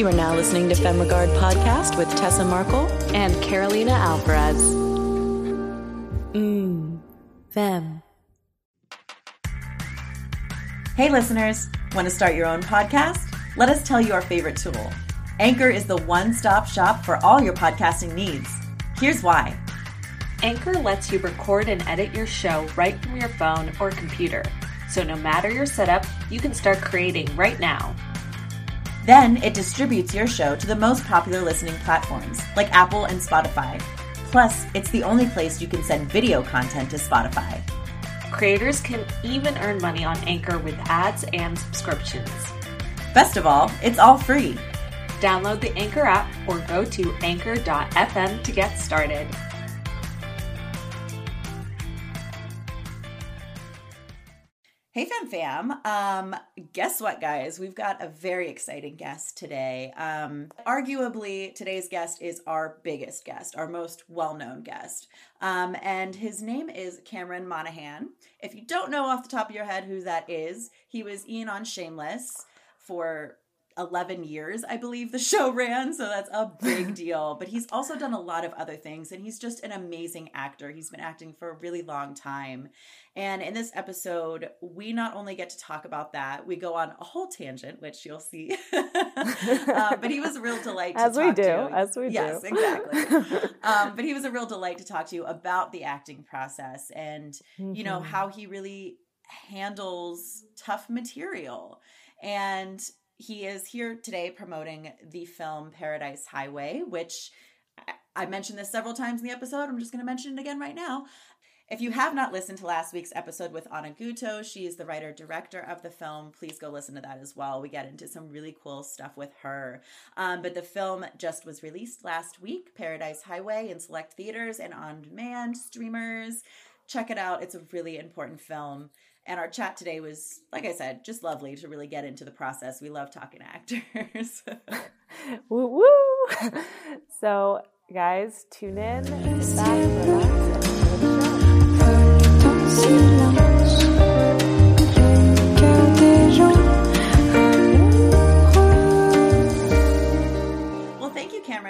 You are now listening to FemRegard Podcast with Tessa Markle and Carolina Alvarez. Mmm, Fem. Hey, listeners, want to start your own podcast? Let us tell you our favorite tool. Anchor is the one stop shop for all your podcasting needs. Here's why Anchor lets you record and edit your show right from your phone or computer. So no matter your setup, you can start creating right now. Then it distributes your show to the most popular listening platforms like Apple and Spotify. Plus, it's the only place you can send video content to Spotify. Creators can even earn money on Anchor with ads and subscriptions. Best of all, it's all free. Download the Anchor app or go to anchor.fm to get started. Hey fam fam. Um guess what guys? We've got a very exciting guest today. Um arguably today's guest is our biggest guest, our most well-known guest. Um and his name is Cameron Monaghan. If you don't know off the top of your head who that is, he was Ian on Shameless for 11 years, I believe the show ran. So that's a big deal. But he's also done a lot of other things and he's just an amazing actor. He's been acting for a really long time. And in this episode, we not only get to talk about that, we go on a whole tangent, which you'll see. uh, but he was a real delight as we do, to. as we yes, do. Yes, exactly. um, but he was a real delight to talk to you about the acting process and, mm-hmm. you know, Mm-hmm. how he really handles tough material. And he is here today promoting the film Paradise Highway, which I mentioned this several times in the episode. I'm just going to mention it again right now. If you have not listened to last week's episode with Anna Gutto, she is the writer director of the film. Please go listen to that as well. We get into some really cool stuff with her. Um, but the film just was released last week Paradise Highway in select theaters and on demand streamers. Check it out. It's a really important film. And our chat today was, like I said, just lovely to really get into the process. We love talking to actors. woo woo! So, guys, tune in.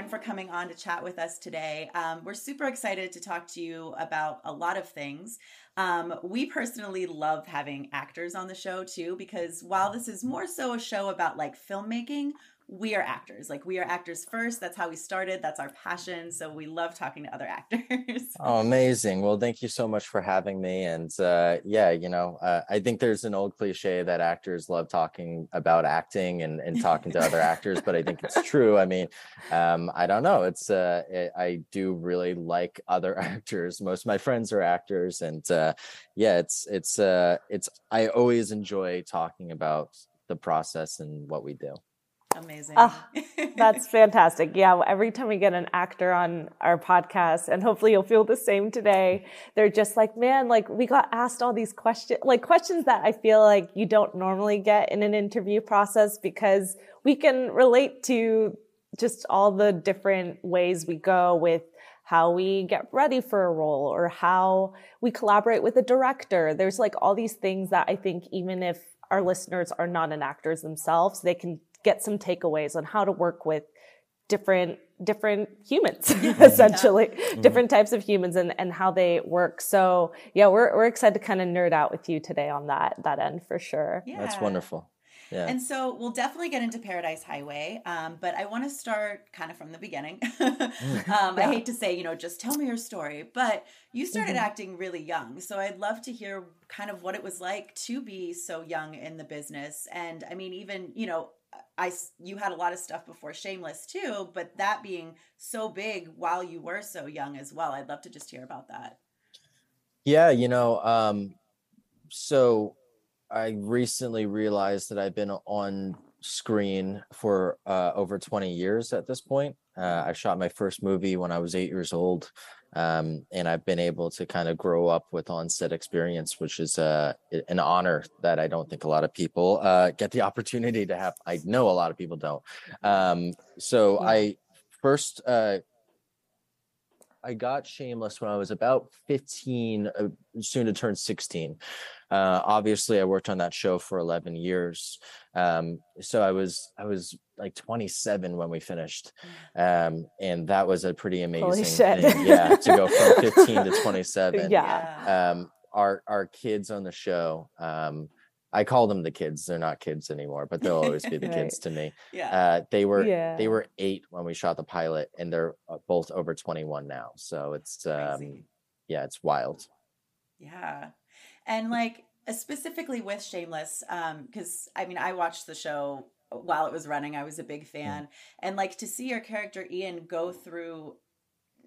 For coming on to chat with us today. Um, we're super excited to talk to you about a lot of things. Um, we personally love having actors on the show too, because while this is more so a show about like filmmaking, we are actors. Like we are actors first. That's how we started. That's our passion. So we love talking to other actors. oh, amazing. Well, thank you so much for having me. And uh, yeah, you know, uh, I think there's an old cliche that actors love talking about acting and, and talking to other actors, but I think it's true. I mean, um, I don't know. It's uh, it, I do really like other actors. Most of my friends are actors, and uh, yeah, it's it's uh, it's I always enjoy talking about the process and what we do. Amazing. Oh, that's fantastic. Yeah, every time we get an actor on our podcast, and hopefully you'll feel the same today, they're just like, man, like we got asked all these questions, like questions that I feel like you don't normally get in an interview process because we can relate to just all the different ways we go with how we get ready for a role or how we collaborate with a director. There's like all these things that I think even if our listeners are not an actors themselves, they can get some takeaways on how to work with different different humans essentially yeah. different types of humans and and how they work so yeah we're we're excited to kind of nerd out with you today on that that end for sure yeah. that's wonderful yeah. And so we'll definitely get into Paradise Highway, um, but I want to start kind of from the beginning. um, yeah. I hate to say, you know, just tell me your story, but you started mm-hmm. acting really young. So I'd love to hear kind of what it was like to be so young in the business. And I mean, even, you know, I you had a lot of stuff before Shameless too, but that being so big while you were so young as well. I'd love to just hear about that. Yeah, you know, um, so I recently realized that I've been on screen for uh, over 20 years at this point. Uh, I shot my first movie when I was eight years old. Um, and I've been able to kind of grow up with on-set experience, which is uh, an honor that I don't think a lot of people uh, get the opportunity to have. I know a lot of people don't. Um, so yeah. I first uh, I got Shameless when I was about 15, uh, soon to turn 16. Uh, obviously, I worked on that show for 11 years. Um, so I was I was like 27 when we finished, um, and that was a pretty amazing thing. Yeah, to go from 15 to 27. Yeah. Um, our our kids on the show. Um, I call them the kids. They're not kids anymore, but they'll always be the Right. kids to me. Yeah. Uh, they were Yeah. they were eight when we shot the pilot, and they're uh, both over 21 now. So it's um, yeah, it's wild. Yeah. And like uh, specifically with Shameless, um, because I mean I watched the show while it was running. I was a big fan. And like to see your character Ian go through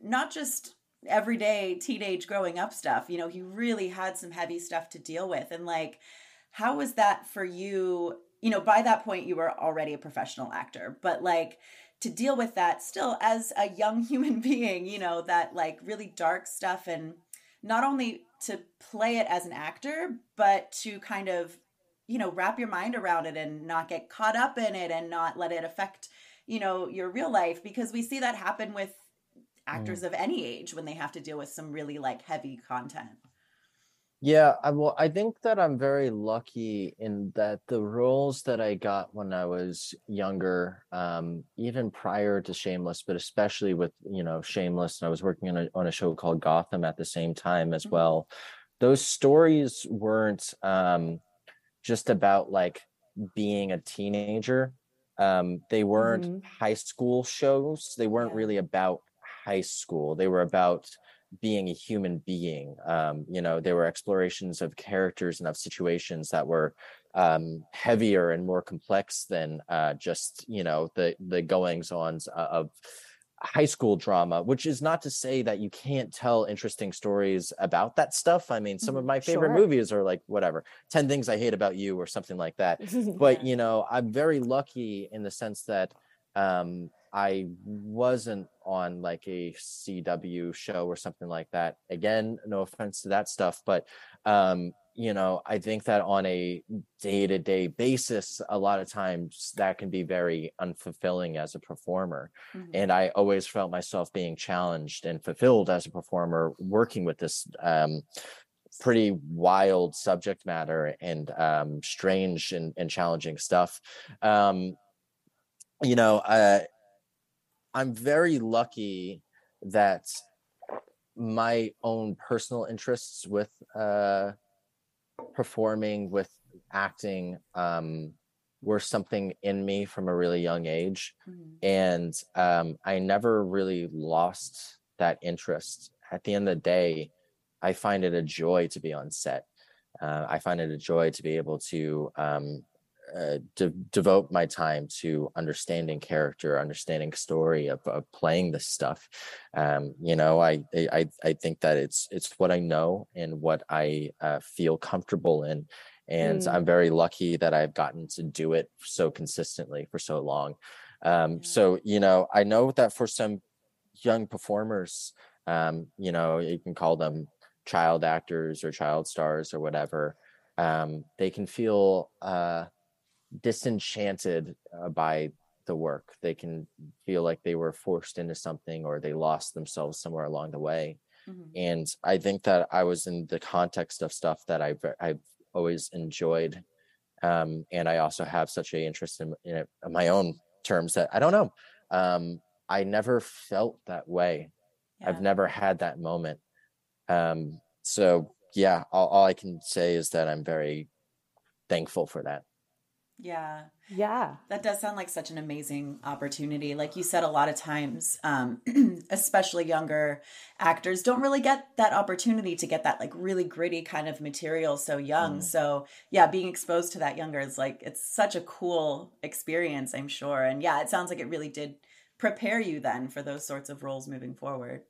not just everyday teenage growing up stuff, you know, he really had some heavy stuff to deal with. And like, how was that for you? You know, by that point you were already a professional actor, but like to deal with that still as a young human being, you know, that like really dark stuff and not only to play it as an actor, but to kind of, you know, wrap your mind around it and not get caught up in it and not let it affect, you know, your real life because we see that happen with actors mm. of any age when they have to deal with some really like heavy content. Yeah, I well, I think that I'm very lucky in that the roles that I got when I was younger, um, even prior to Shameless, but especially with you know Shameless, and I was working on a on a show called Gotham at the same time as Mhm. well. Those stories weren't um, just about like being a teenager. Um, they weren't Mhm. high school shows. They weren't Yeah. really about high school. They were about being a human being. Um, you know, there were explorations of characters and of situations that were um, heavier and more complex than uh, just you know the the goings ons of high school drama which is not to say that you can't tell interesting stories about that stuff i mean some of Mhm, my favorite sure. movies are like whatever 10 things i hate about you or something like that but you know i'm very lucky in the sense that um i wasn't on like a cw show or something like that. Again no offense to that stuff but um you know i think that on a day-to-day basis a lot of times that can be very unfulfilling as a performer. Mhm. and i always felt myself being challenged and fulfilled as a performer working with this um pretty wild subject matter and um strange and, and challenging stuff. Um you know uh i'm very lucky that my own personal interests with uh performing with acting um were something in me from a really young age Mhm. and um, I never really lost that interest. At the end of the day, I find it a joy to be on set. Uh, I find it a joy to be able to um, uh, de- devote my time to understanding character, understanding story, of, of playing this stuff. Um, you know, I, I I think that it's it's what I know and what I uh, feel comfortable in, and Mm. I'm very lucky that I've gotten to do it so consistently for so long. Um, Yeah. so you know, I know that for some young performers, um, you know, you can call them child actors or child stars or whatever. Um, they can feel uh, disenchanted uh, by the work. They can feel like they were forced into something or they lost themselves somewhere along the way. Mhm. And I think that I was in the context of stuff that I've I've always enjoyed. Um, and I also have such a interest in, in it on my own terms that I don't know. Um, I never felt that way. I've never had that moment. Um, so yeah, all, all I can say is that I'm very thankful for that. Yeah. yeah. That does sound like such an amazing opportunity. Like you said, a lot of times, um, especially younger actors don't really get that opportunity to get that like really gritty kind of material so young. Mm. So yeah, being exposed to that younger is like it's such a cool experience, I'm sure. And yeah, it sounds like it really did prepare you then for those sorts of roles moving forward.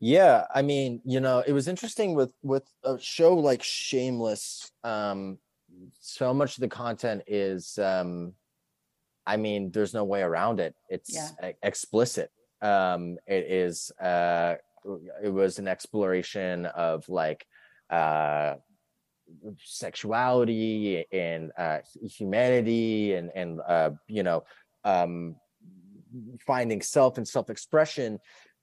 Yeah, I mean, you know, it was interesting with with a show like Shameless. Um, so much of the content is, um, I mean, there's no way around it. It's Yeah. explicit. Um, it is. Uh, it was an exploration of like uh sexuality and uh humanity and and uh you know um finding self and self-expression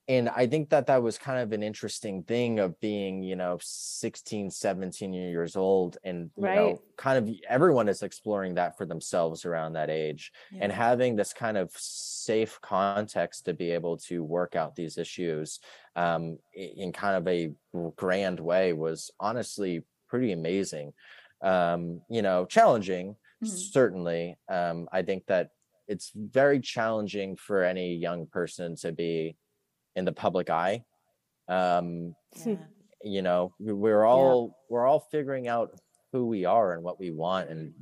and i think that that was kind of an interesting thing of being you know 16 17 years old and you Right. know kind of everyone is exploring that for themselves around that age and having this kind of safe context to be able to work out these issues um, in kind of a grand way was honestly pretty amazing um, you know challenging Mhm. certainly um, i think that it's very challenging for any young person to be in the public eye. Um, Yeah. you know we- we're all we're all figuring out who we are and what we want and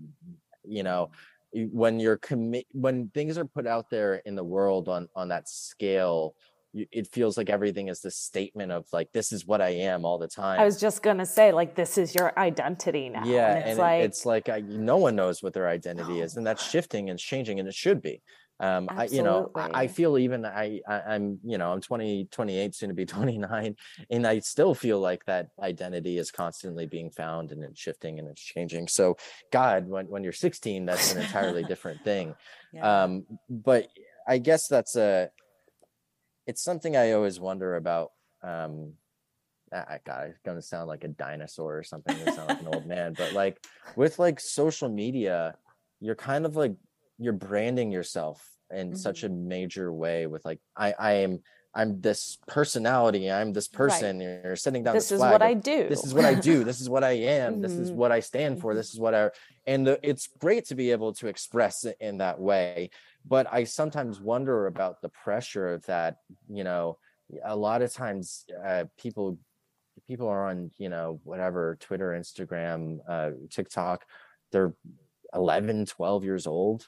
you know when you're commit when things are put out there in the world on on that scale it feels like everything is this statement of like this is what i am all the time. I was just gonna say, like, this is your identity now. yeah and and it's it- like it's like I, no one knows what their identity is and that's shifting and changing and it should be um i you know I, I feel even I, I i'm you know i'm 20 28 soon to be 29 and i still feel like that identity is constantly being found and it's shifting and it's changing so god when, when you're 16 that's an entirely different thing Yeah. um but i guess that's a it's something i always wonder about um I, God, it's gonna sound like a dinosaur or something. It's sound like an old man, but like with like social media, you're kind of like you're branding yourself in such a major way. With like, I, I am, I'm this personality. I'm this person. You're sitting down. this this is flag what I do. this is what I do. This is what I am. This is what I stand for. This is what I, and the, it's great to be able to express it in that way. But I sometimes wonder about the pressure of that. You know, a lot of times uh, people, people are on, you know, whatever Twitter, Instagram, uh, TikTok. They're 11, 12 years old.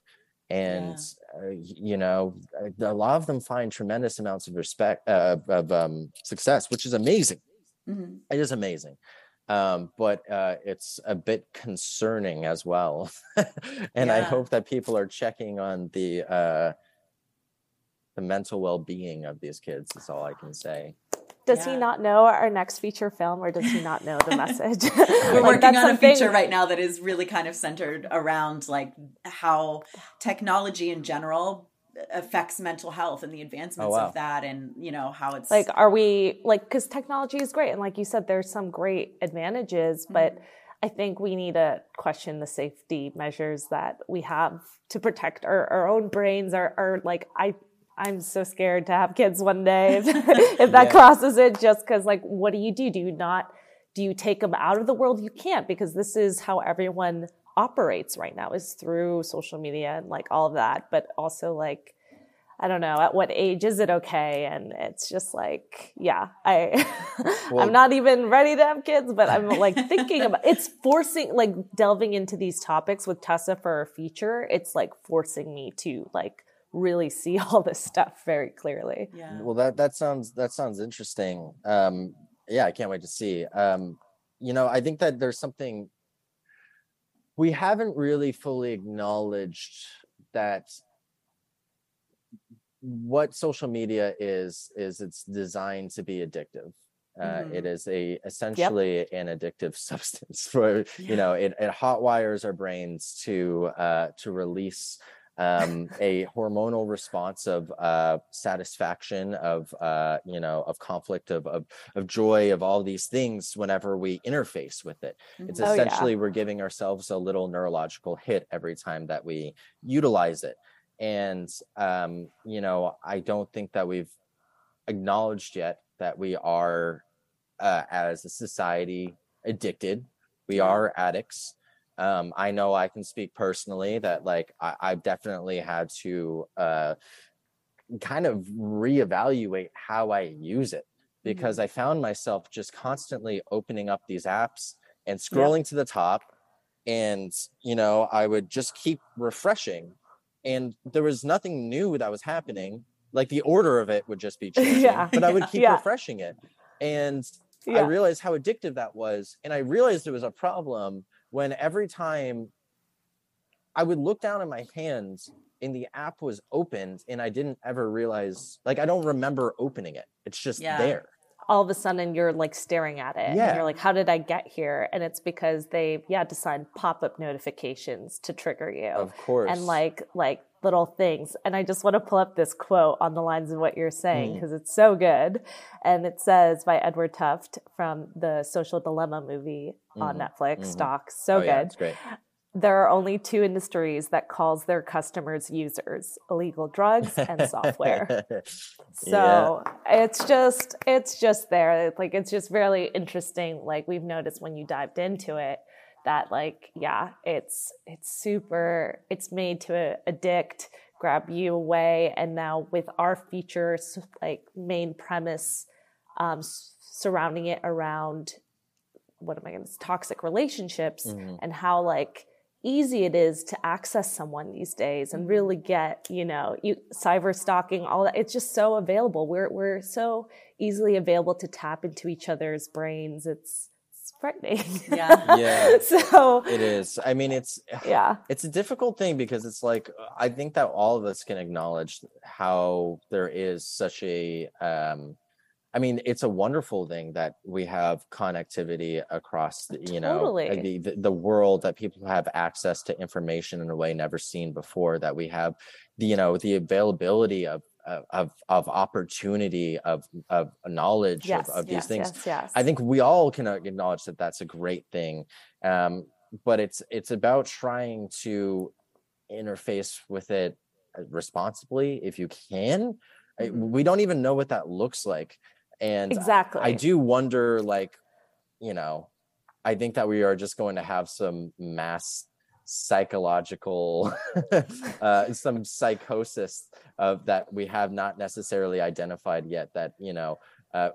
And uh, you know, uh, a lot of them find tremendous amounts of respect, uh, of um, success, which is amazing. Mhm. it is amazing. Um but uh it's a bit concerning as well. And i hope that people are checking on the uh the mental well-being of these kids is all i can say Does Yeah. he not know our next feature film, or does he not know the message? We're Like, working on a something- feature right now that is really kind of centered around like how technology in general affects mental health and the oh, advancements wow. of that and you know how it's like are we like because technology is great and like you said there's some great advantages mm-hmm. but i think we need to question the safety measures that we have to protect our, our own brains or, or like i i'm so scared to have kids one day if, if that Yeah. crosses it just because like what do you do? Do you not do you take them out of the world? You can't because this is how everyone operates right now is through social media and like all of that. But also like I don't know at what age is it okay? And it's just like yeah I Well- I'm not even ready to have kids but I'm like thinking about it's forcing like delving into these topics with Tessa for a feature it's like forcing me to like really see all this stuff very clearly. Yeah. Well that that sounds that sounds interesting. Um yeah i can't wait to see. Um you know i think that there's something we haven't really fully acknowledged that what social media is is it's designed to be addictive. Uh, it is a essentially an addictive substance for you know it, it hot wires our brains to uh to release um a hormonal response of uh satisfaction of uh you know of conflict of of, of joy of all these things whenever we interface with it. It's Oh, yeah. essentially we're giving ourselves a little neurological hit every time that we utilize it. And um you know i don't think that we've acknowledged yet that we are uh, as a society addicted. We are addicts um i know i can speak personally that like I, i've definitely had to uh kind of reevaluate how i use it because i found myself just constantly opening up these apps and scrolling to the top and you know i would just keep refreshing and there was nothing new that was happening. Like the order of it would just be changing Yeah. but i would keep Yeah. refreshing it. And i realized how addictive that was and i realized it was a problem when every time i would look down at my hands and the app was opened and i didn't ever realize like i don't remember opening it. It's just Yeah. there. All of a sudden you're like staring at it and Yeah. you're like how did i get here? And it's because they yeah decide pop-up notifications to trigger you. Of course. And like like little things. And I just want to pull up this quote on the lines of what you're saying Mm. because it's so good. And it says by Edward Tufte from the Social Dilemma movie on Mhm. Netflix, Mhm. Stocks. So Oh, yeah, good. it's great. There are only two industries that calls their customers users, illegal drugs and software. So it's just it's just there. It's like it's just really interesting. Like we've noticed when you dived into it, that like yeah, it's it's super. It's made to addict, grab you away, and now with our features like main premise um, surrounding it around what am I going to toxic relationships Mhm. and how like easy it is to access someone these days and really get you know you cyber stalking all that it's just so available we're we're so easily available to tap into each other's brains it's frightening Yeah. Yeah. so It is. I mean, it's yeah it's a difficult thing because it's like I think that all of us can acknowledge how there is such a um I mean, it's a wonderful thing that we have connectivity across, the, you know, Totally. the, the the world that people have access to information in a way never seen before. That we have, the, you know, the availability of of of, of opportunity of of knowledge yes of, of these things. yes yes I think we all can acknowledge that that's a great thing, um, but it's it's about trying to interface with it uh, responsibly if you can. I- Mhm. We don't even know what that looks like, and exactly I do wonder, like, you know, I think that we are just going to have some mass psychological uh some psychosis of that we have not necessarily identified yet that you know uh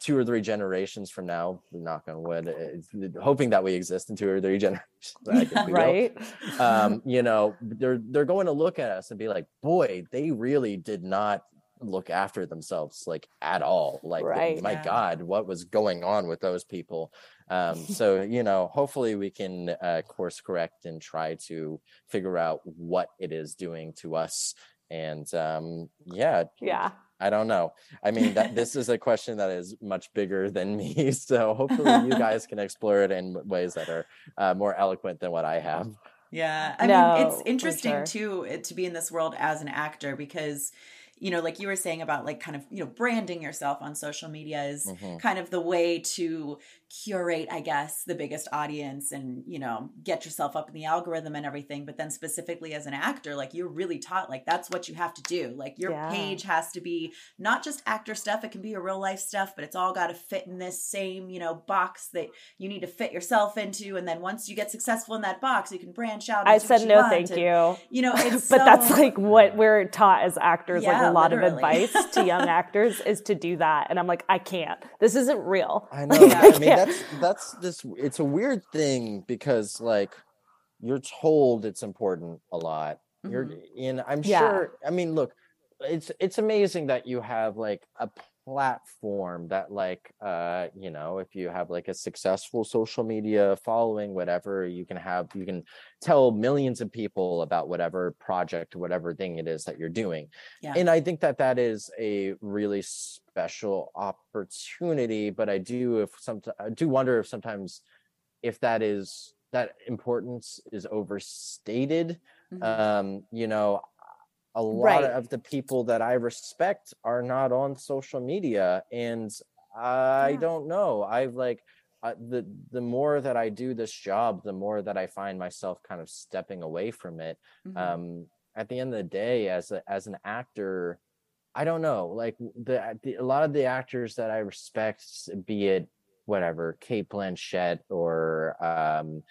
two or three generations from now knock on wood it's, hoping that we exist in two or three generations I guess we will right um, you know, they're they're going to look at us and be like, boy, they really did not look after themselves like at all. Like, Right. my Yeah. God, what was going on with those people? Um, so you know, hopefully we can uh, course correct and try to figure out what it is doing to us. And um, yeah, yeah I don't know. I mean, that this is a question that is much bigger than me. So hopefully you guys can explore it in ways that are uh, more eloquent than what I have. Yeah. I No, mean, it's interesting sure. too to be in this world as an actor because, you know, like you were saying about like kind of, you know, branding yourself on social media is Mhm. kind of the way to curate, I guess, the biggest audience and, you know, get yourself up in the algorithm and everything. But then specifically as an actor, like you're really taught, like that's what you have to do. Like your Yeah. page has to be not just actor stuff, it can be your real life stuff, but it's all got to fit in this same, you know, box that you need to fit yourself into. And then once you get successful in that box, you can branch out. i said no want thank and, you You know, it's but that's like what we're taught as actors like Yeah, a lot literally. of advice to young actors is to do that and i'm like i can't this isn't real I know. Like, I mean, that's that's this. It's a weird thing because like you're told it's important a lot. You're Mhm. in. I'm Yeah. sure. I mean, look, it's it's amazing that you have like a platform that like uh you know if you have like a successful social media following whatever you can have you can tell millions of people about whatever project whatever thing it is that you're doing Yeah. and i think that that is a really special opportunity but i do if some i do wonder if sometimes if that is that importance is overstated Mhm. um you know a lot Right. of the people that i respect are not on social media and i Yeah. don't know i've like uh, the the more that i do this job the more that i find myself kind of stepping away from it Mhm. um at the end of the day as a, as an actor i don't know like the, the a lot of the actors that i respect be it whatever cate blanchett or um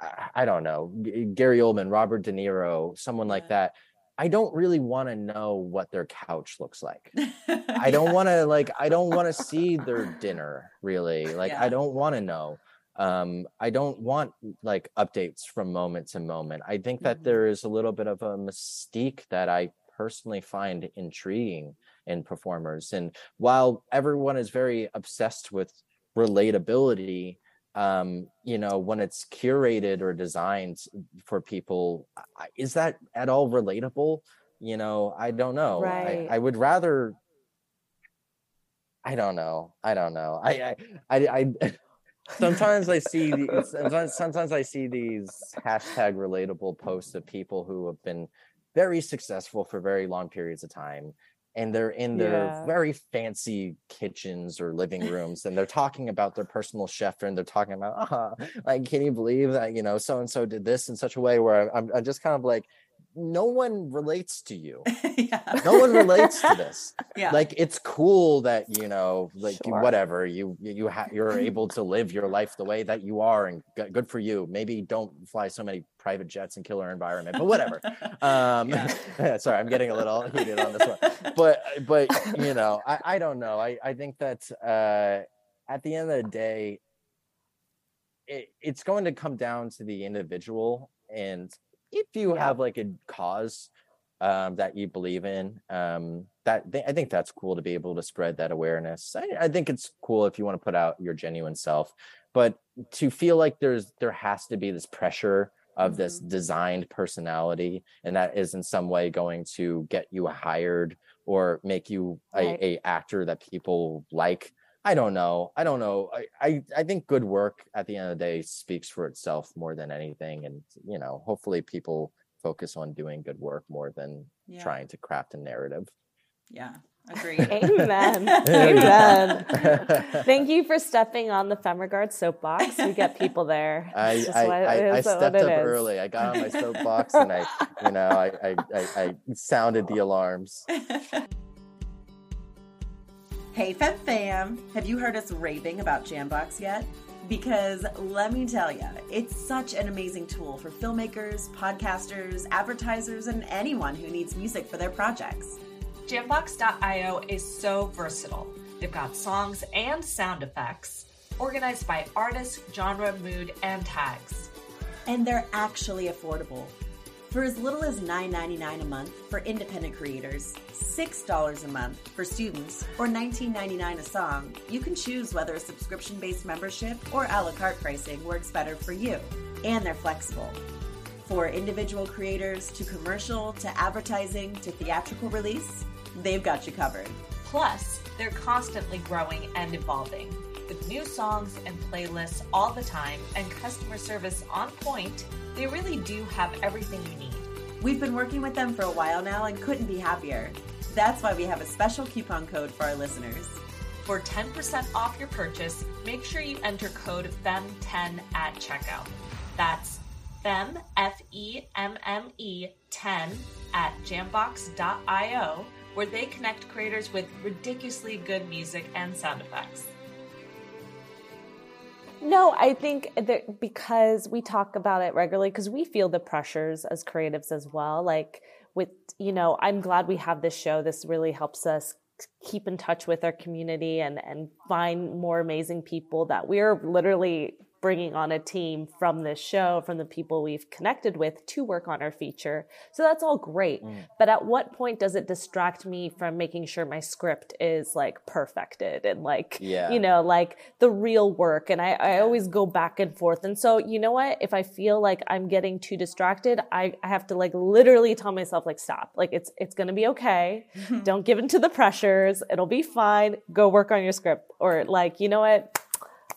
I, I don't know gary oldman robert de niro someone like that i don't really want to know what their couch looks like I don't want to like I don't want to see their dinner really. Like Yeah. I don't want to know. Um I don't want like updates from moment to moment. I think that Mhm. there is a little bit of a mystique that I personally find intriguing in performers and while everyone is very obsessed with relatability um you know when it's curated or designed for people is that at all relatable you know i don't know Right. I, I would rather I don't know. I don't know. I I I, I sometimes I see these, sometimes, sometimes I see these hashtag relatable posts of people who have been very successful for very long periods of time and they're in their Yeah. very fancy kitchens or living rooms and they're talking about their personal chef and they're talking about ah, like can you believe that you know so and so did this in such a way where I'm, I'm just kind of like no one relates to you. Yeah. no one relates to this. Yeah. like it's cool that you know like Sure. whatever you you you ha- you're able to live your life the way that you are and g- good for you. Maybe don't fly so many private jets and kill our environment but whatever. Um sorry i'm getting a little heated on this one. But but you know i i don't know. I i think that uh at the end of the day it, it's going to come down to the individual and if you Yeah. have like a cause um, that you believe in um, that th- i think that's cool to be able to spread that awareness I, I think it's cool if you want to put out your genuine self but to feel like there's there has to be this pressure of this designed personality and that is in some way going to get you hired or make you a, Right. a actor that people like i don't know i don't know I, I i think good work at the end of the day speaks for itself more than anything and you know hopefully people focus on doing good work more than Yeah. trying to craft a narrative Yeah. Agreed. Amen. There you go. Amen. Thank you for stepping on the FemRegard soapbox. We get people there. I, I, what- I, I stepped up is. early. I got on my soapbox and I, you know, I, I, I, I sounded the alarms. Hey, Fem Fam, have you heard us raving about Jambox yet? Because let me tell you, it's such an amazing tool for filmmakers, podcasters, advertisers, and anyone who needs music for their projects. Jambox.io is so versatile. They've got songs and sound effects, organized by artist, genre, mood, and tags. And they're actually affordable. For as little as $9.99 a month for independent creators, $6 a month for students, or $19.99 a song, you can choose whether a subscription based membership or a la carte pricing works better for you. And they're flexible. For individual creators to commercial to advertising to theatrical release, they've got you covered. Plus, they're constantly growing and evolving. With new songs and playlists all the time and customer service on point, they really do have everything you need. We've been working with them for a while now and couldn't be happier. That's why we have a special coupon code for our listeners. For 10% off your purchase, make sure you enter code FEMME10 at checkout. That's FEM, F E M M E 10 at jambox.io, where they connect creators with ridiculously good music and sound effects. No, I think that because we talk about it regularly, because we feel the pressures as creatives as well. Like with, you know, I'm glad we have this show. This really helps us keep in touch with our community and and find more amazing people that we're literally bringing on a team from this show from the people we've connected with to work on our feature. So that's all great. Mm. But at what point does it distract me from making sure my script is like perfected and like Yeah. you know like the real work? And I, I always go back and forth. And so you know what? If i feel like i'm getting too distracted i, I have to like literally tell myself like stop. Like it's it's gonna be okay. Don't give in to the pressures. It'll be fine. Go work on your script. Or like you know what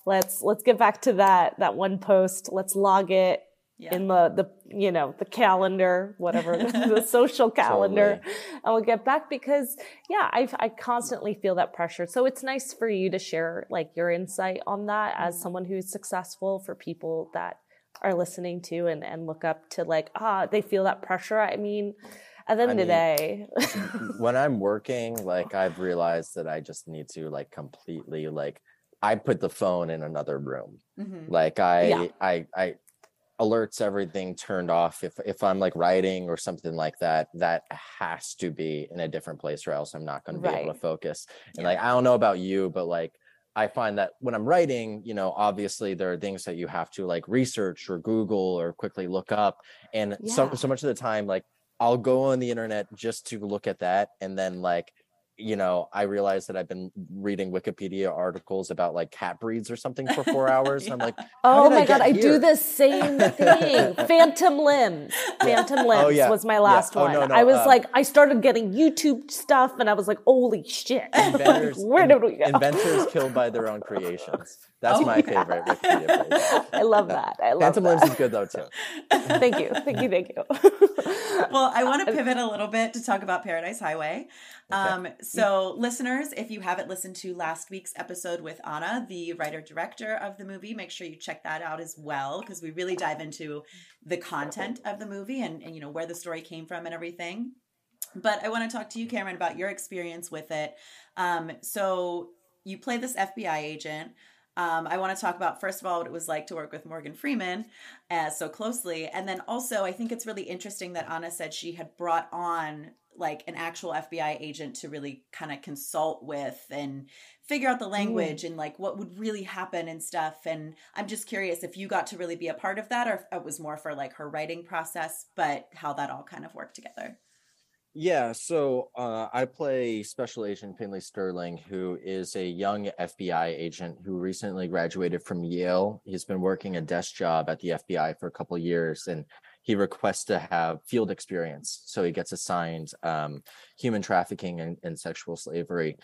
let's let's get back to that that one post. Let's log it Yeah. in the the you know the calendar whatever the social calendar. And we'll get back because yeah I, I constantly feel that pressure. So it's nice for you to share like your insight on that as someone who's successful for people that are listening to and, and look up to like ah they feel that pressure i mean at the end I of the day. when I'm working, like I've realized that I just need to like completely like I put the phone in another room. Mhm. Like I Yeah. I I alerts everything turned off. If if I'm like writing or something like that, that has to be in a different place or else I'm not going to be able to focus. And Yeah. like I don't know about you, but like I find that when I'm writing, you know, obviously there are things that you have to like research or Google or quickly look up. And so so much of the time, like I'll go on the internet just to look at that and then like you know, I realized that I've been reading Wikipedia articles about like cat breeds or something for four hours. Yeah. I'm like, Oh did I my god, I do the same thing. Phantom Limbs. Phantom Limbs Oh, yeah. was my Yeah. last Oh, one. no, no, I was uh, like, I started getting YouTube stuff, and I was like, holy shit! inventors, Where did we go? inventors killed by their own creations. That's Oh, my yeah. favorite Wikipedia phrase. I love that. I love Phantom that. Limbs is good though too. thank you, thank you, thank you. well, I want to pivot a little bit to talk about Paradise Highway. Um, so, listeners, if you haven't listened to last week's episode with Anna, the writer director of the movie, make sure you check that out as well because we really dive into the content of the movie and, and you know where the story came from and everything. But I want to talk to you, Cameron, about your experience with it. Um, so, you play this FBI agent. Um, I want to talk about first of all what it was like to work with Morgan Freeman uh, so closely, and then also I think it's really interesting that Anna said she had brought on like an actual FBI agent to really kind of consult with and figure out the language and like what would really happen and stuff. And I'm just curious if you got to really be a part of that, or if it was more for like her writing process, but how that all kind of worked together. Yeah, so uh, I play Special Agent Finley Sterling, who is a young FBI agent who recently graduated from Yale. He's been working a desk job at the FBI for a couple of years, and he requests to have field experience. So he gets assigned um, human trafficking and, and sexual slavery.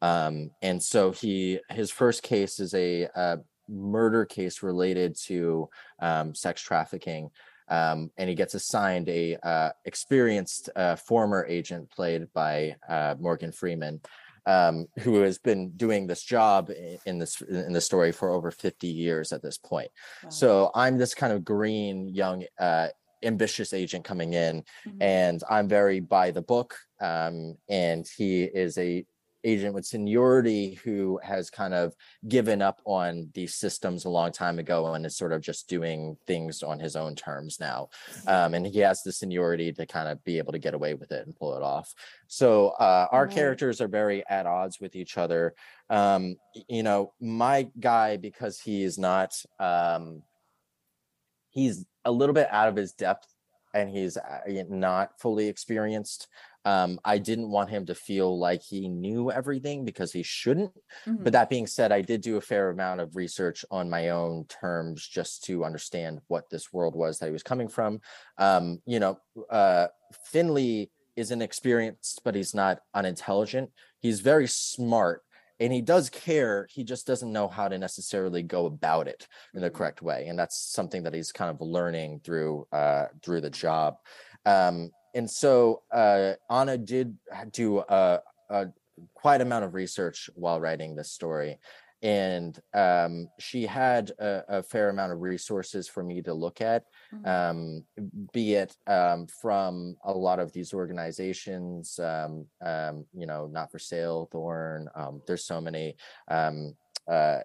Um, and so he his first case is a, uh murder case related to um, sex trafficking um, and he gets assigned a uh, experienced uh, former agent played by uh, Morgan Freeman, um, who has been doing this job in this in the story for over 50 years at this point. Wow. So I'm this kind of green, young, uh, ambitious agent coming in, Mhm. and I'm very by the book. Um, and he is a agent with seniority who has kind of given up on these systems a long time ago and is sort of just doing things on his own terms now. Um, and he has the seniority to kind of be able to get away with it and pull it off. So uh, our Right. characters are very at odds with each other. Um, you know, my guy, because he is not, um, he's a little bit out of his depth and he's uh, not fully experienced. Um, I didn't want him to feel like he knew everything because he shouldn't. Mhm. But that being said, I did do a fair amount of research on my own terms just to understand what this world was that he was coming from. Um, you know, uh, Finley is inexperienced, but he's not unintelligent. He's very smart and he does care. He just doesn't know how to necessarily go about it in the Mhm. correct way. And that's something that he's kind of learning through uh, through the job. Um, and so uh, Anna did do a, a quite amount of research while writing this story and um, she had a, a fair amount of resources for me to look at Mhm. um, be it um, from a lot of these organizations um, um, you know not for sale thorn um, there's so many um, uh,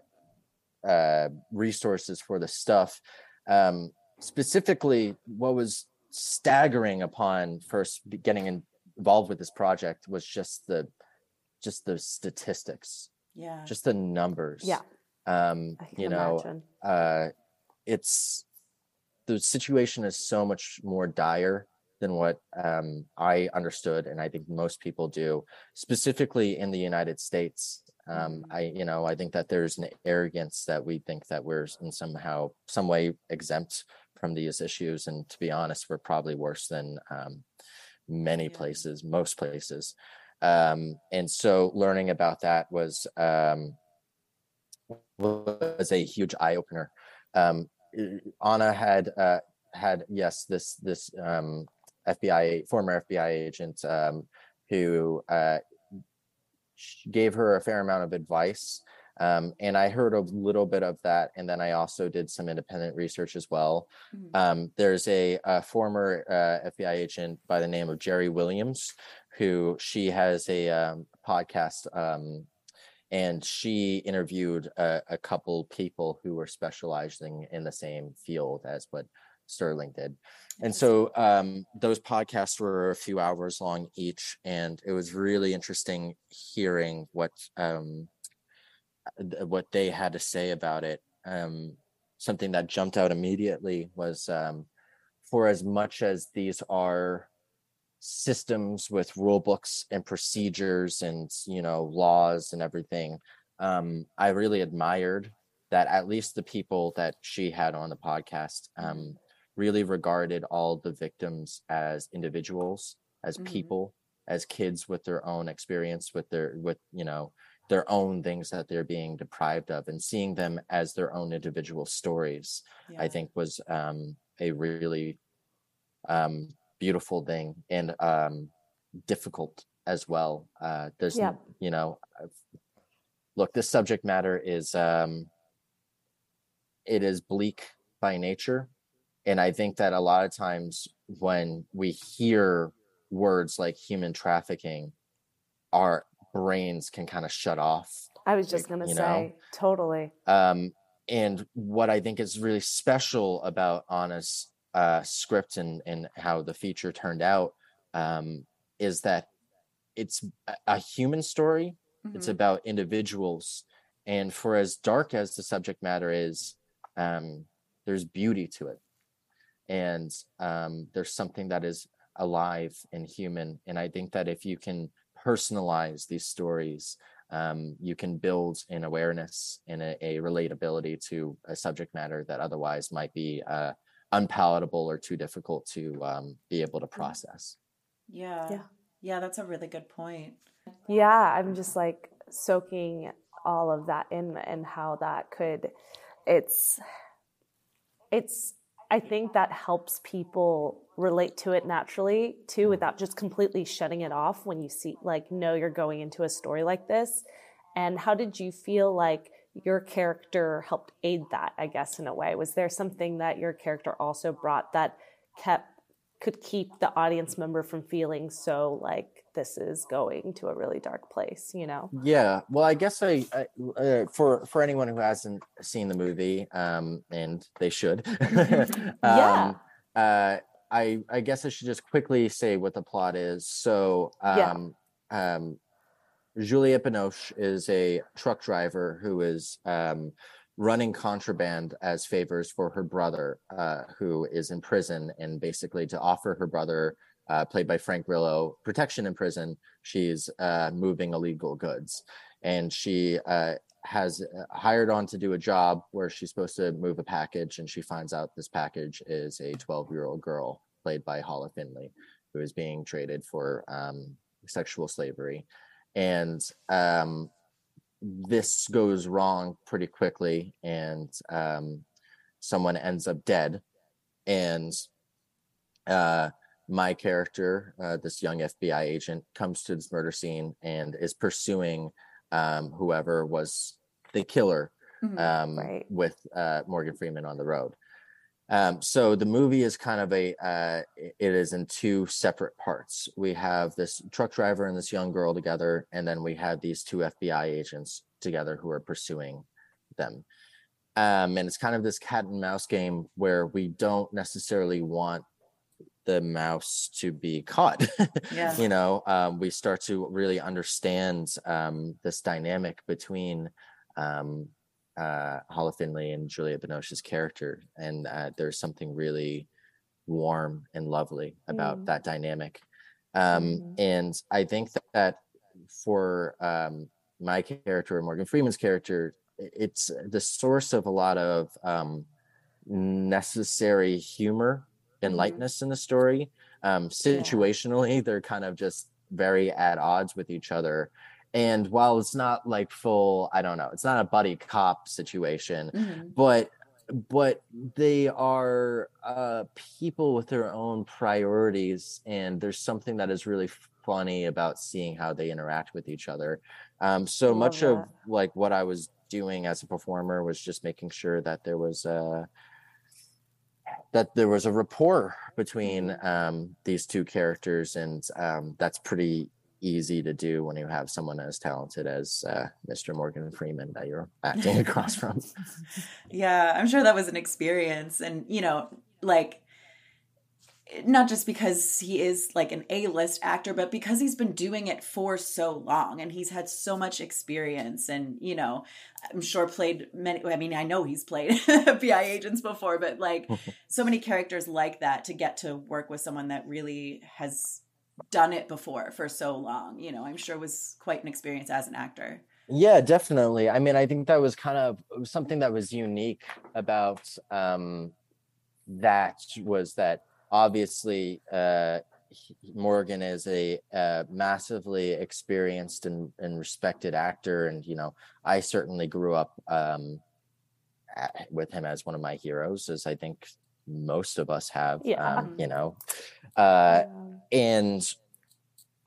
uh, resources for the stuff um, specifically what was staggering upon first getting involved with this project was just the just the statistics yeah. just the numbers Yeah. um you know imagine. uh it's the situation is so much more dire than what um i understood and i think most people do specifically in the united states um Mhm. i you know i think that there's an arrogance that we think that we're in somehow some way exempt from these issues and to be honest we're probably worse than um many Yeah. places most places um and so learning about that was um was a huge eye opener. Um, Anna had uh, had yes this this um, FBI former FBI agent um, who uh, gave her a fair amount of advice. Um, and I heard a little bit of that, and then I also did some independent research as well. Mhm. Um, there's a, a former uh, FBI agent by the name of Jerri Williams, who she has a um, podcast um, and she interviewed a, a couple people who were specializing in the same field as what Sterling did. And so um, those podcasts were a few hours long each, and it was really interesting hearing what um, th- what they had to say about it. Um, something that jumped out immediately was um, for as much as these are systems with rule books and procedures and you know laws and everything um, i really admired that at least the people that she had on the podcast um, really regarded all the victims as individuals as Mhm. people as kids with their own experience with their with you know their own things that they're being deprived of and seeing them as their own individual stories i think was um, a really um, beautiful thing and um, difficult as well uh, there's Yeah. you know I've- look this subject matter is um, it is bleak by nature and i think that a lot of times when we hear words like human trafficking our brains can kind of shut off I was just gonna say, know? totally. um, and what I think is really special about Anna's uh, script and and how the feature turned out um, is that it's a, human story. It's Mhm. about individuals, and for as dark as the subject matter is, um, there's beauty to it, and um, there's something that is alive and human. And I think that if you can personalize these stories um, you can build an awareness and a, a relatability to a subject matter that otherwise might be uh, unpalatable or too difficult to um, be able to process. yeah. Yeah. Yeah, that's a really good point. Yeah, I'm just like soaking all of that in and how that could it's it's I think that helps people relate to it naturally too without just completely shutting it off when you see like know you're going into a story like this. And how did you feel like your character helped aid that, I guess in a way? Was there something that your character also brought that kept could keep the audience member from feeling so like this is going to a really dark place, you know? Yeah, well, I guess I, I uh, for for anyone who hasn't seen the movie, um, and they should, Yeah. um, uh, I I guess I should just quickly say what the plot is. So, Yeah. um, um, Juliette Binoche is a truck driver who is um, running contraband as favors for her brother, uh, who is in prison, and basically to offer her brother, uh, played by Frank Grillo, protection in prison. She's uh, moving illegal goods, and she uh, has uh, hired on to do a job where she's supposed to move a package, and she finds out this package is a 12-year-old girl played by Hala Finley, who is being traded for um, sexual slavery, and um, this goes wrong pretty quickly and um, someone ends up dead and uh, my character uh, this young fbi agent comes to this murder scene and is pursuing um, whoever was the killer Mhm. um, Right. with uh, morgan freeman on the road um, so the movie is kind of a uh, it is in two separate parts. We have this truck driver and this young girl together, and then we have these two FBI agents together who are pursuing them. Um, and it's kind of this cat and mouse game where we don't necessarily want the mouse to be caught. Yeah. you know, um, we start to really understand um, this dynamic between um, uh, Finley and Julia Binoche's character, and uh, there's something really warm and lovely about Mm. that dynamic. Um, Mhm. And I think that, for um, my character, Morgan Freeman's character, it's the source of a lot of um, necessary humor and Mhm. lightness in the story. Um, situationally, they're kind of just very at odds with each other. And while it's not like full, I don't know, it's not a buddy cop situation, Mhm. but but they are uh people with their own priorities and there's something that is really funny about seeing how they interact with each other. Um so much of like what i was doing as a performer was just making sure that there was a that there was a rapport between um these two characters and um that's pretty easy to do when you have someone as talented as uh, mr morgan freeman that you're acting across from Yeah, I'm sure that was an experience. And, you know, like, not just because he is like an A-list actor, but because he's been doing it for so long and he's had so much experience and, you know, I'm sure played many, I mean, I know he's played FBI agents before, but like so many characters like that to get to work with someone that really has done it before for so long. You know, I'm sure was quite an experience as an actor. Yeah, definitely. I mean, I think that was kind of something that was unique about um, that was that obviously uh, Morgan is a, a massively experienced and, and, respected actor, and you know, I certainly grew up um, with him as one of my heroes, as I think most of us have. Yeah. Um, you know, uh, yeah. and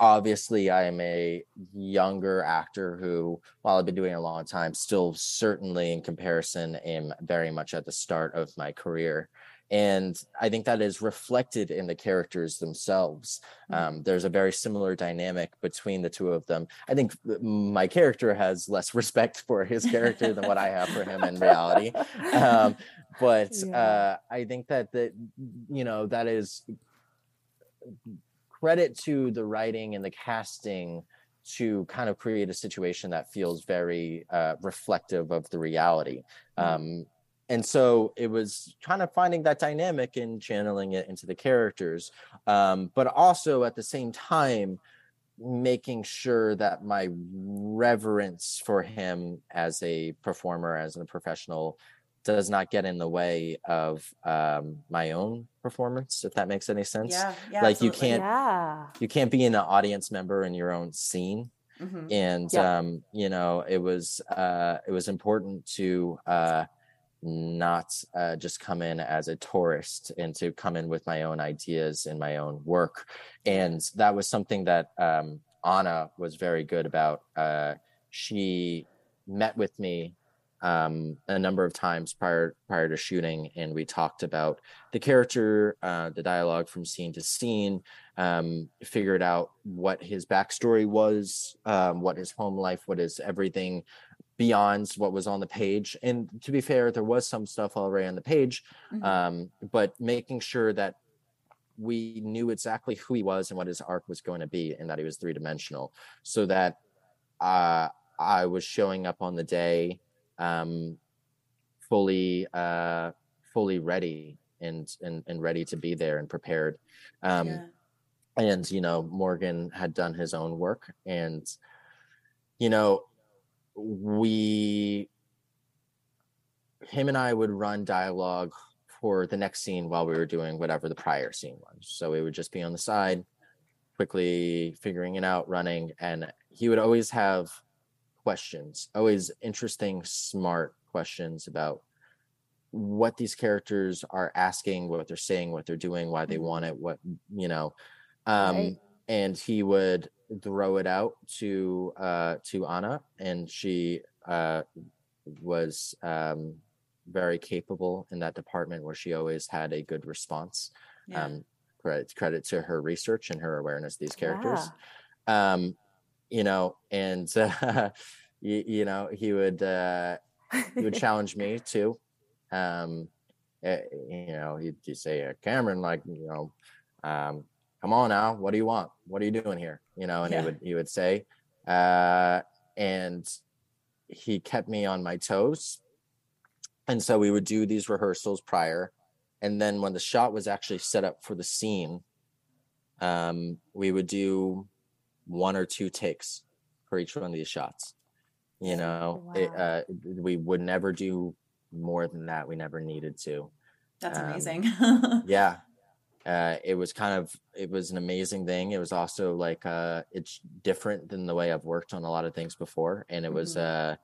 obviously I am a younger actor who, while I've been doing it a long time, still certainly in comparison am very much at the start of my career and i think that is reflected in the characters themselves mm-hmm. um, there's a very similar dynamic between the two of them i think my character has less respect for his character than what i have for him in reality um, but yeah. uh, i think that that you know that is credit to the writing and the casting to kind of create a situation that feels very uh, reflective of the reality mm-hmm. um, and so it was kind of finding that dynamic and channeling it into the characters um, but also at the same time making sure that my reverence for him as a performer as a professional does not get in the way of um, my own performance if that makes any sense yeah, yeah like absolutely. you can't yeah. you can't be an audience member in your own scene mm-hmm. and yeah. um, you know it was uh, it was important to uh, not uh, just come in as a tourist and to come in with my own ideas and my own work. And that was something that um, Anna was very good about. Uh, she met with me um, a number of times prior prior to shooting, and we talked about the character, uh, the dialogue from scene to scene, um, figured out what his backstory was, um, what his home life, what is everything beyond what was on the page. And to be fair, there was some stuff already on the page, mm-hmm. um, but making sure that we knew exactly who he was and what his arc was going to be, and that he was three dimensional, so that uh, I was showing up on the day um, fully uh, fully ready and, and and ready to be there and prepared. Um, yeah. And you know, Morgan had done his own work, and you know, we him and I would run dialogue for the next scene while we were doing whatever the prior scene was. So we would just be on the side, quickly figuring it out, running, and he would always have questions, always interesting, smart questions about what these characters are asking, what they're saying, what they're doing, why they mm-hmm. want it, what you know. Um, right. And he would throw it out to uh, to Anna, and she uh, was um, very capable in that department where she always had a good response. Yeah. Um, credit credit to her research and her awareness of these characters. Yeah. Um, you know, and uh, you, you, know he would uh, he would challenge me too. Um, uh, you know, he'd, he'd say, uh, Cameron, like you know, um, come on now what do you want? What are you doing here? You know and yeah. he would he would say uh, and he kept me on my toes. And so we would do these rehearsals prior. And then when the shot was actually set up for the scene um, we would do one or two takes for each one of these shots. You know wow. it, uh, we would never do more than that. We never needed to. That's um, amazing. yeah uh, it was kind of it was an amazing thing. It was also like uh, it's different than the way I've worked on a lot of things before, and it mm-hmm. was uh,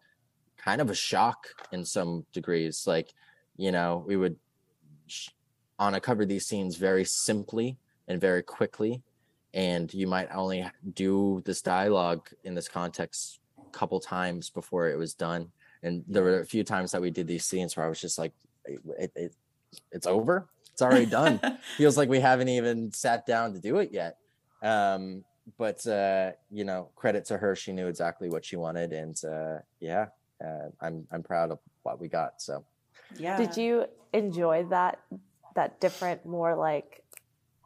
kind of a shock in some degrees. Like you know, we would sh- Anna cover these scenes very simply and very quickly, and you might only do this dialogue in this context a couple times before it was done. And there were a few times that we did these scenes where I was just like, it, it, "It's over." It's already done. Feels like we haven't even sat down to do it yet. Um, but uh, you know, credit to her, she knew exactly what she wanted, and uh, yeah, uh, I'm I'm proud of what we got. So, yeah. Did you enjoy that that different, more like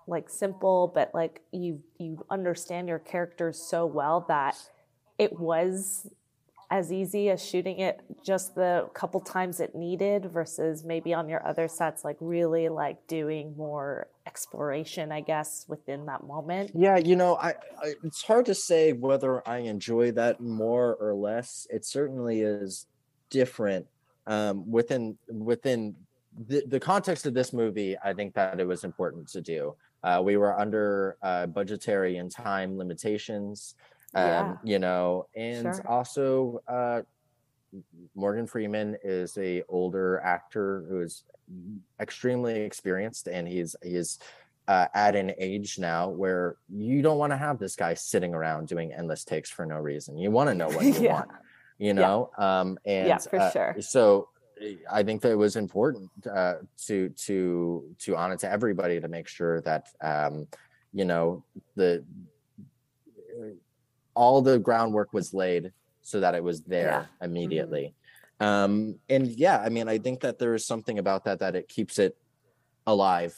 like simple, but like you you understand your characters so well that it was as easy as shooting it just the couple times it needed versus maybe on your other sets like really like doing more exploration i guess within that moment? Yeah you know I, I it's hard to say whether i enjoy that more or less. It certainly is different um, within within the, the context of this movie i think that it was important to do. Uh, we were under uh, budgetary and time limitations um, yeah. you know and sure. also uh, morgan freeman is a older actor who is extremely experienced and he's he's uh, at an age now where you don't want to have this guy sitting around doing endless takes for no reason you want to know what you yeah. want you know yeah. um and yeah for uh, sure so I think that it was important uh, to to to honor to everybody to make sure that um, you know the all the groundwork was laid so that it was there yeah. Mm-hmm. immediately. Mm-hmm. Um, and yeah, I mean, I think that there is something about that that it keeps it alive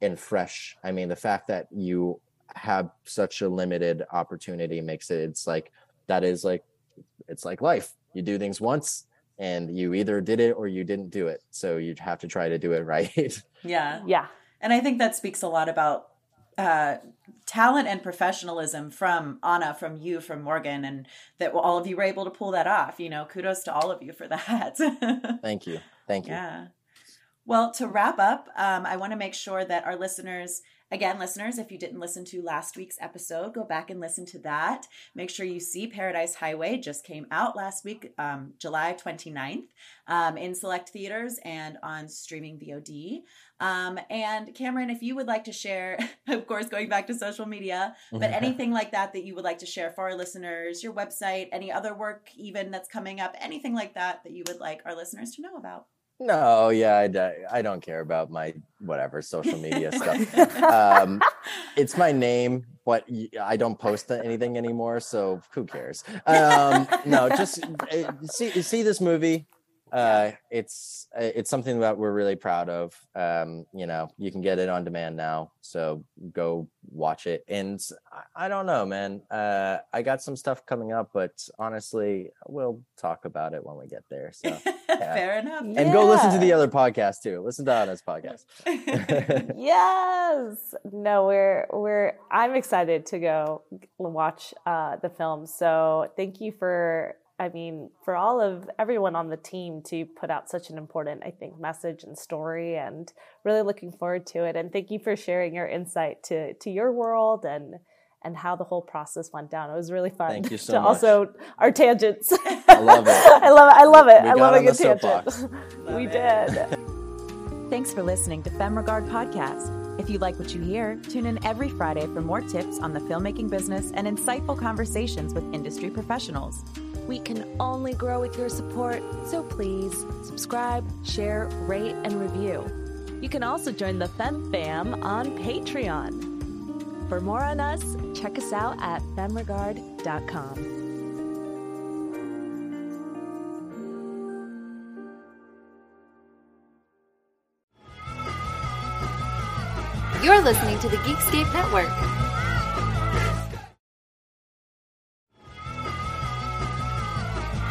and fresh. I mean, the fact that you have such a limited opportunity makes it it's like that is like it's like life. You do things once and you either did it or you didn't do it. So you'd have to try to do it right. yeah. Yeah. And I think that speaks a lot about uh, talent and professionalism from Anna, from you, from Morgan, and that all of you were able to pull that off. You know, kudos to all of you for that. Thank you. Thank you. Yeah. Well, to wrap up, um, I want to make sure that our listeners Again, listeners, if you didn't listen to last week's episode, go back and listen to that. Make sure you see Paradise Highway just came out last week, um, July 29th, um, in select theaters and on streaming VOD. Um, and Cameron, if you would like to share, of course, going back to social media, but anything like that that you would like to share for our listeners, your website, any other work even that's coming up, anything like that that you would like our listeners to know about. No, yeah, I, I don't care about my whatever social media stuff. Um, it's my name, but I don't post anything anymore, so who cares? Um, no, just eh, see see this movie uh, it's uh, it's something that we're really proud of. Um, you know, you can get it on demand now, so go watch it. And I, I don't know, man. Uh, I got some stuff coming up, but honestly, we'll talk about it when we get there. So yeah. fair enough. And yeah. go listen to the other podcast too. Listen to Anna's podcast. yes. No, we're we're. I'm excited to go watch uh, the film. So thank you for I mean, for all of everyone on the team to put out such an important, I think, message and story, and really looking forward to it. And thank you for sharing your insight to to your world and and how the whole process went down. It was really fun. Thank you so to much. Also, our tangents. I love it. I love it. I love it. We I love a good tangent. we did. Thanks for listening to FemRegard Podcast. If you like what you hear, tune in every Friday for more tips on the filmmaking business and insightful conversations with industry professionals. We can only grow with your support, so please subscribe, share, rate, and review. You can also join the Fem Fam on Patreon. For more on us, check us out at femregard.com. You're listening to the Geekscape Network.